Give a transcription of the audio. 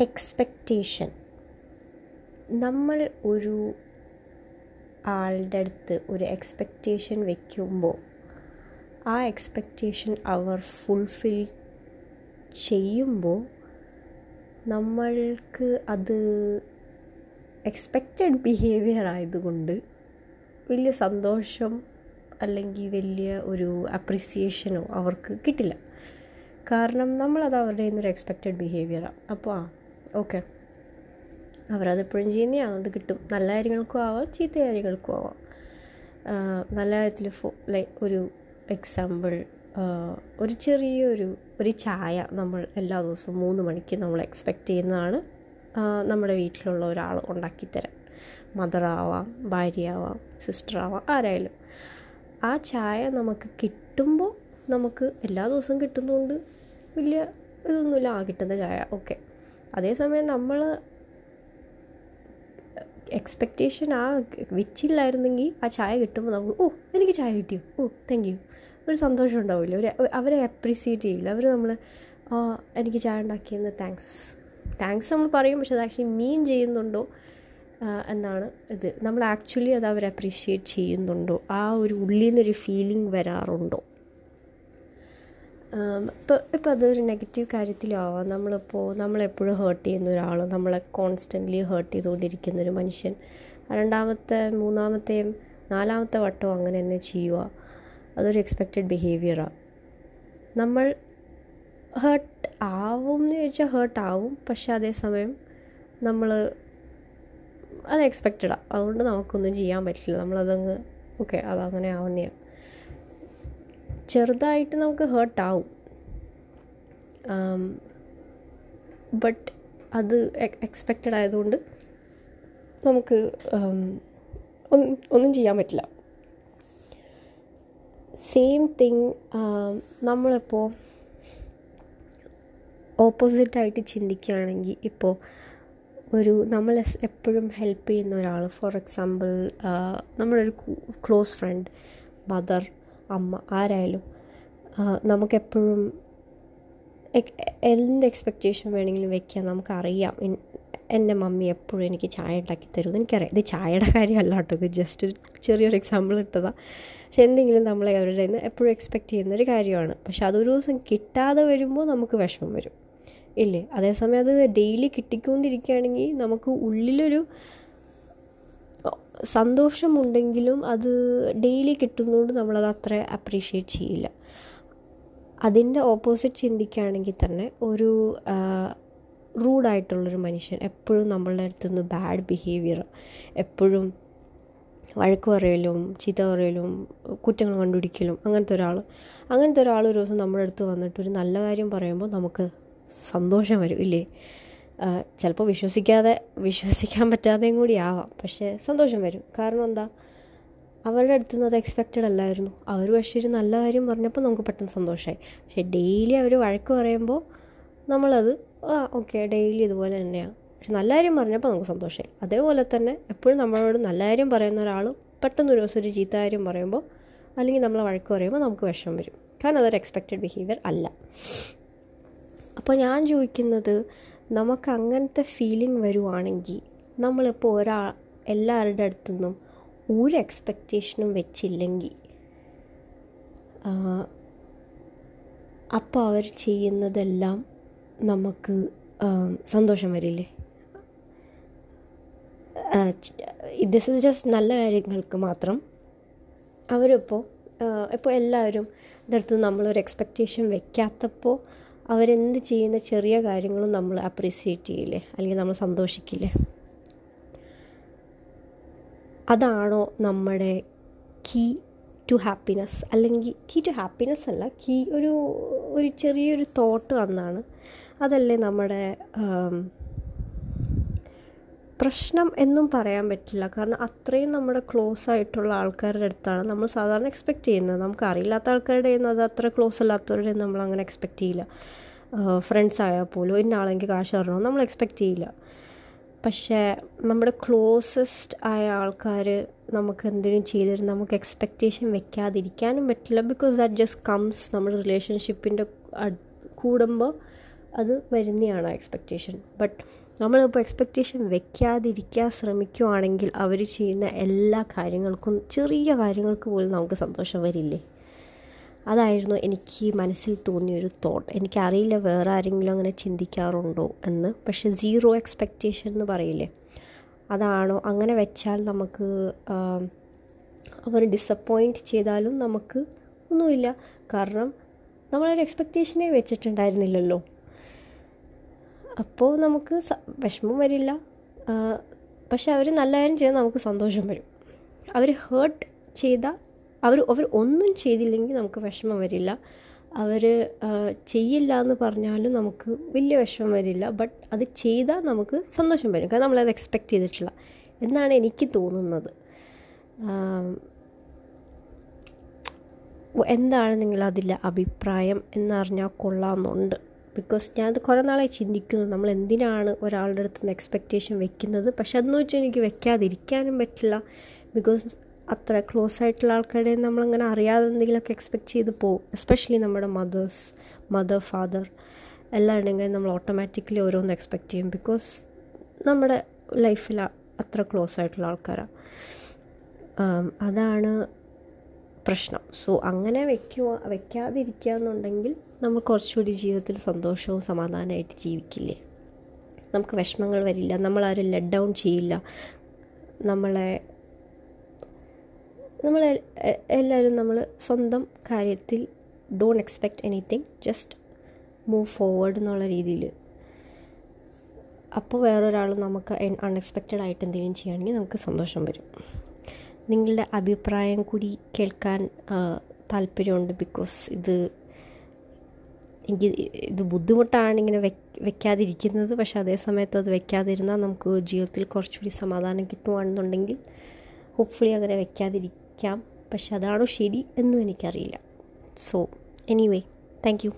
Expectation നമ്മൾ ഒരു ആളുടെ അടുത്ത് ഒരു എക്സ്പെക്റ്റേഷൻ വയ്ക്കുമ്പോൾ ആ എക്സ്പെക്റ്റേഷൻ അവർ ഫുൾഫിൽ ചെയ്യുമ്പോൾ നമ്മൾക്ക് അത് എക്സ്പെക്റ്റഡ് ബിഹേവിയർ ആയതുകൊണ്ട് വലിയ സന്തോഷം അല്ലെങ്കിൽ വലിയ ഒരു അപ്രിസിയേഷനോ അവർക്ക് കിട്ടില്ല. കാരണം നമ്മളത് അവരുടെ നിന്നൊരു എക്സ്പെക്റ്റഡ് ബിഹേവിയറാണ് അപ്പോൾ ആ ഓക്കെ. അവരതെപ്പോഴും ചെയ്യുന്നേ അതുകൊണ്ട് കിട്ടും. നല്ല കാര്യങ്ങൾക്കും ആവാം ചീത്ത കാര്യങ്ങൾക്കും ആവാം. നല്ല കാര്യത്തിൽ ഫോ ലൈക്ക് ഒരു എക്സാമ്പിൾ ഒരു ചെറിയൊരു ഒരു ചായ നമ്മൾ എല്ലാ ദിവസവും മൂന്ന് മണിക്ക് നമ്മൾ എക്സ്പെക്റ്റ് ചെയ്യുന്നതാണ് നമ്മുടെ വീട്ടിലുള്ള ഒരാൾ ഉണ്ടാക്കിത്തരാൻ മദറാവാം ഭാര്യയാവാം സിസ്റ്ററാവാം ആരായാലും. ആ ചായ നമുക്ക് കിട്ടുമ്പോൾ നമുക്ക് എല്ലാ ദിവസവും കിട്ടുന്നതുകൊണ്ട് വലിയ ഇതൊന്നുമില്ല ആ കിട്ടുന്ന ചായ ഓക്കെ. അതേസമയം നമ്മൾ എക്സ്പെക്റ്റേഷൻ ആ വെച്ചില്ലായിരുന്നെങ്കിൽ ആ ചായ കിട്ടുമ്പോൾ നമുക്ക് ഓ എനിക്ക് ചായ കിട്ടിയോ? ഓ താങ്ക് യു ഒരു സന്തോഷം ഉണ്ടാവില്ല. ഒരു അവരെ അപ്രീസിയേറ്റ് ചെയ്യില്ല. അവർ നമ്മൾ എനിക്ക് ചായ ഉണ്ടാക്കിയെന്ന് താങ്ക്സ് താങ്ക്സ് നമ്മൾ പറയും പക്ഷെ അത് ആക്ച്വലി മീൻ ചെയ്യുന്നുണ്ടോ? എന്നാണ് ഇത്. നമ്മൾ ആക്ച്വലി അത് അവർ അപ്രീഷിയേറ്റ് ചെയ്യുന്നുണ്ടോ? ആ ഒരു ഉള്ളിൽ നിന്നൊരു ഫീലിംഗ് വരാറുണ്ടോ? ഇപ്പോൾ ഇപ്പോൾ അതൊരു നെഗറ്റീവ് കാര്യത്തിലാവാം. നമ്മളിപ്പോൾ നമ്മളെപ്പോഴും ഹേർട്ട് ചെയ്യുന്ന ഒരാൾ നമ്മളെ കോൺസ്റ്റന്റ്ലി ഹേർട്ട് ചെയ്തുകൊണ്ടിരിക്കുന്ന ഒരു മനുഷ്യൻ. രണ്ടാമത്തെ മൂന്നാമത്തെയും നാലാമത്തെ വട്ടവും അങ്ങനെ തന്നെ ചെയ്യുക അതൊരു എക്സ്പെക്റ്റഡ് ബിഹേവിയറാണ് നമ്മൾ ഹേർട്ട് ആവും എന്ന് ചോദിച്ചാൽ ഹേർട്ട് ആവും. പക്ഷെ അതേസമയം നമ്മൾ അത് എക്സ്പെക്റ്റഡാണ് അതുകൊണ്ട് നമുക്കൊന്നും ചെയ്യാൻ പറ്റില്ല. നമ്മളതങ്ങ് ഓക്കെ അതങ്ങനെ ആവുന്നതാണ് ചെറുതായിട്ട് നമുക്ക് ഹേർട്ടാവും ബട്ട് അത് എക്സ്പെക്റ്റഡ് ആയതുകൊണ്ട് നമുക്ക് ഒന്നും ചെയ്യാൻ പറ്റില്ല. സെയിം തിങ് നമ്മളിപ്പോൾ ഓപ്പോസിറ്റായിട്ട് ചിന്തിക്കുകയാണെങ്കിൽ ഇപ്പോൾ ഒരു നമ്മൾ എപ്പോഴും ഹെൽപ്പ് ചെയ്യുന്ന ഒരാൾ ഫോർ എക്സാമ്പിൾ നമ്മളൊരു ക്ലോസ് ഫ്രണ്ട് മദർ അമ്മ ആരായാലും. നമുക്കെപ്പോഴും എന്ത് എക്സ്പെക്റ്റേഷൻ വേണമെങ്കിലും വെക്കാം. നമുക്കറിയാം. എന്റെ മമ്മി എപ്പോഴും എനിക്ക് ചായ ഉണ്ടാക്കി തരും. എനിക്കറിയാം. ഇത് ചായയുടെ കാര്യമല്ല കേട്ടോ. ഇത് ജസ്റ്റ് ഒരു ചെറിയൊരു എക്സാമ്പിൾ ഇട്ടതാണ് പക്ഷെ എന്തെങ്കിലും നമ്മളെ അവരുടെ നിന്ന് എപ്പോഴും എക്സ്പെക്റ്റ് ചെയ്യുന്നൊരു കാര്യമാണ്. പക്ഷെ അതൊരു ദിവസം കിട്ടാതെ വരുമ്പോൾ നമുക്ക് വിഷമം വരും. ഇല്ലേ? അതേസമയം അത് ഡെയിലി കിട്ടിക്കൊണ്ടിരിക്കുകയാണെങ്കിൽ നമുക്ക് ഉള്ളിലൊരു സന്തോഷമുണ്ടെങ്കിലും അത് ഡെയിലി കിട്ടുന്നതുകൊണ്ട് നമ്മളത് അത്ര അപ്രീഷിയേറ്റ് ചെയ്യില്ല. അതിന്റെ ഓപ്പോസിറ്റ് ചിന്തിക്കുകയാണെങ്കിൽ തന്നെ ഒരു റൂഡായിട്ടുള്ളൊരു മനുഷ്യൻ എപ്പോഴും നമ്മളുടെ അടുത്ത് നിന്ന് ബാഡ് ബിഹേവിയർ എപ്പോഴും വഴക്ക് പറയലും ചീത്ത പറയലും കുറ്റങ്ങൾ കണ്ടുപിടിക്കലും അങ്ങനത്തെ ഒരാൾ അങ്ങനത്തെ ഒരാൾ ഒരു ദിവസം നമ്മുടെ അടുത്ത് വന്നിട്ട് ഒരു നല്ല കാര്യം പറയുമ്പോൾ നമുക്ക് സന്തോഷം വരും ഇല്ലേ? ചിലപ്പോൾ വിശ്വസിക്കാതെ വിശ്വസിക്കാൻ പറ്റാതെയും കൂടി ആവാം. പക്ഷേ സന്തോഷം വരും. കാരണം എന്താ? അവരുടെ അടുത്ത് നിന്ന് അത് എക്സ്പെക്റ്റഡ് അല്ലായിരുന്നു. അവർ പക്ഷേ ഒരു നല്ല കാര്യം പറഞ്ഞപ്പോൾ നമുക്ക് പെട്ടെന്ന് സന്തോഷമായി പക്ഷേ ഡെയിലി അവർ വഴക്ക് പറയുമ്പോൾ നമ്മളത് ആ ഓക്കെ ഡെയിലി ഇതുപോലെ തന്നെയാണ് പക്ഷെ നല്ല കാര്യം പറഞ്ഞപ്പോൾ നമുക്ക് സന്തോഷമായി അതേപോലെ തന്നെ എപ്പോഴും നമ്മളോട് നല്ല കാര്യം പറയുന്ന ഒരാൾ പെട്ടെന്ന് ഒരു ദിവസം ഒരു ചീത്ത കാര്യം പറയുമ്പോൾ അല്ലെങ്കിൽ നമ്മളെ വഴക്ക് പറയുമ്പോൾ നമുക്ക് വിഷമം വരും. കാരണം അതൊരു എക്സ്പെക്റ്റഡ് ബിഹേവിയർ അല്ല. അപ്പോൾ ഞാൻ ചോദിക്കുന്നത് നമുക്ക് അങ്ങനത്തെ ഫീലിംഗ് വരുവാണെങ്കിൽ നമ്മളിപ്പോൾ ഒരാ എല്ലാവരുടെ അടുത്തു നിന്നും ഒരു എക്സ്പെക്റ്റേഷനും വെച്ചില്ലെങ്കിൽ അപ്പോൾ അവർ ചെയ്യുന്നതെല്ലാം നമുക്ക് സന്തോഷം വരില്ലേ? ദിസ് ഇസ് ജസ്റ്റ് നല്ല കാര്യങ്ങൾക്ക് മാത്രം അവരിപ്പോൾ ഇപ്പോൾ എല്ലാവരും ഇതടുത്ത് നമ്മളൊരു എക്സ്പെക്റ്റേഷൻ വെക്കാത്തപ്പോൾ അവരെന്ത് ചെയ്യുന്ന ചെറിയ കാര്യങ്ങളും നമ്മൾ അപ്രീസിയേറ്റ് ചെയ്യില്ലേ? അല്ലെങ്കിൽ നമ്മൾ സന്തോഷിക്കില്ലേ? അതാണോ നമ്മുടെ കീ ടു ഹാപ്പിനെസ് അല്ലെങ്കിൽ കീ ടു ഹാപ്പിനെസ് അല്ല കീ ഒരു ഒരു ചെറിയൊരു തോട്ട് വന്നാണ്. അതല്ലേ നമ്മുടെ പ്രശ്നം എന്നും പറയാൻ പറ്റില്ല. കാരണം അത്രയും നമ്മുടെ ക്ലോസ് ആയിട്ടുള്ള ആൾക്കാരുടെ അടുത്താണ് നമ്മൾ സാധാരണ എക്സ്പെക്റ്റ് ചെയ്യുന്നത്. നമുക്ക് അറിയില്ലാത്ത ആൾക്കാരുടെ നിന്ന് അത് അത്ര ക്ലോസ് അല്ലാത്തവരുടെ നമ്മൾ അങ്ങനെ എക്സ്പെക്റ്റ് ചെയ്യില്ല. ഫ്രണ്ട്സ് ആയാൽ പോലും ഇന്ന ആളെങ്കിൽ കാശ് തരണമെന്ന് നമ്മൾ എക്സ്പെക്റ്റ് ചെയ്യില്ല. പക്ഷേ നമ്മുടെ ക്ലോസസ്റ്റ് ആയ ആൾക്കാർ നമുക്ക് എന്തെങ്കിലും ചെയ്തിരുന്ന നമുക്ക് എക്സ്പെക്റ്റേഷൻ വെക്കാതിരിക്കാനും പറ്റില്ല. ബിക്കോസ് ദാറ്റ് ജസ്റ്റ് കംസ് നമ്മുടെ റിലേഷൻഷിപ്പിന്റെ കൂടുമ്പോൾ അത് വരുന്നതാണ് എക്സ്പെക്റ്റേഷൻ ബട്ട് നമ്മളിപ്പോൾ എക്സ്പെക്റ്റേഷൻ വെക്കാതിരിക്കാൻ ശ്രമിക്കുവാണെങ്കിൽ അവർ ചെയ്യുന്ന എല്ലാ കാര്യങ്ങൾക്കും ചെറിയ കാര്യങ്ങൾക്ക് പോലും നമുക്ക് സന്തോഷം വരില്ലേ? അതായിരുന്നു എനിക്ക് മനസ്സിൽ തോന്നിയൊരു തോട്ട് എനിക്കറിയില്ല വേറെ ആരെങ്കിലും അങ്ങനെ ചിന്തിക്കാറുണ്ടോ എന്ന്. പക്ഷേ സീറോ എക്സ്പെക്റ്റേഷൻ എന്ന് പറയില്ലേ? അതാണോ? അങ്ങനെ വെച്ചാൽ നമുക്ക് അവർ ഡിസപ്പോയിന്റ് ചെയ്താലും നമുക്ക് ഒന്നുമില്ല. കാരണം നമ്മളൊരു എക്സ്പെക്റ്റേഷനെ വെച്ചിട്ടുണ്ടായിരുന്നില്ലല്ലോ. അപ്പോൾ നമുക്ക് വിഷമം വരില്ല. പക്ഷെ അവർ നല്ല കാര്യം ചെയ്താൽ നമുക്ക് സന്തോഷം വരും. അവർ ഹേർട്ട് ചെയ്ത അവർ അവർ ഒന്നും ചെയ്തില്ലെങ്കിൽ നമുക്ക് വിഷമം വരില്ല. അവർ ചെയ്യില്ല എന്ന് പറഞ്ഞാലും നമുക്ക് വലിയ വിഷമം വരില്ല. ബട്ട് അത് ചെയ്താൽ നമുക്ക് സന്തോഷം വരും. കാരണം നമ്മളത് എക്സ്പെക്റ്റ് ചെയ്തിട്ടില്ല. എന്നാണ് എനിക്ക് തോന്നുന്നത്. എന്താണ് നിങ്ങളതിലെ അഭിപ്രായം എന്നറിഞ്ഞാൽ കൊള്ളാമെന്നുണ്ട്. ബിക്കോസ് ഞാനത് കുറേ നാളായി ചിന്തിക്കുന്നു. നമ്മൾ എന്തിനാണ് ഒരാളുടെ അടുത്ത് നിന്ന് എക്സ്പെക്റ്റേഷൻ വെക്കുന്നത്? പക്ഷെ അതെന്ന് വെച്ചാൽ എനിക്ക് വെക്കാതിരിക്കാനും പറ്റില്ല. ബിക്കോസ് അത്ര ക്ലോസ് ആയിട്ടുള്ള ആൾക്കാരെ നമ്മളങ്ങനെ അറിയാതെ എന്തെങ്കിലുമൊക്കെ എക്സ്പെക്റ്റ് ചെയ്ത് പോകും എസ്പെഷ്യലി നമ്മുടെ മദേഴ്സ് മദർ ഫാദർ എല്ലാം ഉണ്ടെങ്കിൽ നമ്മൾ ഓട്ടോമാറ്റിക്കലി ഓരോന്ന് എക്സ്പെക്റ്റ് ചെയ്യും. ബിക്കോസ് നമ്മുടെ ലൈഫിൽ അത്ര ക്ലോസ് ആയിട്ടുള്ള ആൾക്കാരാണ് അതാണ് പ്രശ്നം. സോ അങ്ങനെ വെക്കുക വെക്കാതിരിക്കുക എന്നുണ്ടെങ്കിൽ നമ്മൾ കുറച്ചുകൂടി ജീവിതത്തിൽ സന്തോഷവും സമാധാനമായിട്ട് ജീവിക്കില്ലേ? നമുക്ക് വിഷമങ്ങൾ വരില്ല നമ്മളാരും ലെറ്റ് ഡൗൺ ചെയ്യില്ല. നമ്മളെ നമ്മൾ എല്ലാവരും നമ്മൾ സ്വന്തം കാര്യത്തിൽ don't expect anything just move forward എന്നുള്ള രീതിയിൽ. അപ്പോൾ വേറൊരാൾ നമുക്ക് അൺഎക്സ്പെക്റ്റഡ് ആയിട്ട് എന്തെങ്കിലും ചെയ്യുകയാണെങ്കിൽ നമുക്ക് സന്തോഷം വരും. നിങ്ങളുടെ അഭിപ്രായം കൂടി കേൾക്കാൻ താല്പര്യമുണ്ട്. ബിക്കോസ് ഇത് എനിക്ക് ഇത് ബുദ്ധിമുട്ടാണ് ഇങ്ങനെ വെക്കാതിരിക്കുന്നത്. പക്ഷെ അതേ സമയത്ത് അത് വെക്കാതിരുന്നാൽ നമുക്ക് ജീവിതത്തിൽ കുറച്ചുകൂടി സമാധാനം കിട്ടുകയാണെന്നുണ്ടെങ്കിൽ ഹോപ്പ്ഫുള്ളി അങ്ങനെ വെക്കാതിരിക്കാം. പക്ഷെ അതാണോ ശരി എന്നും എനിക്കറിയില്ല. So anyway thank you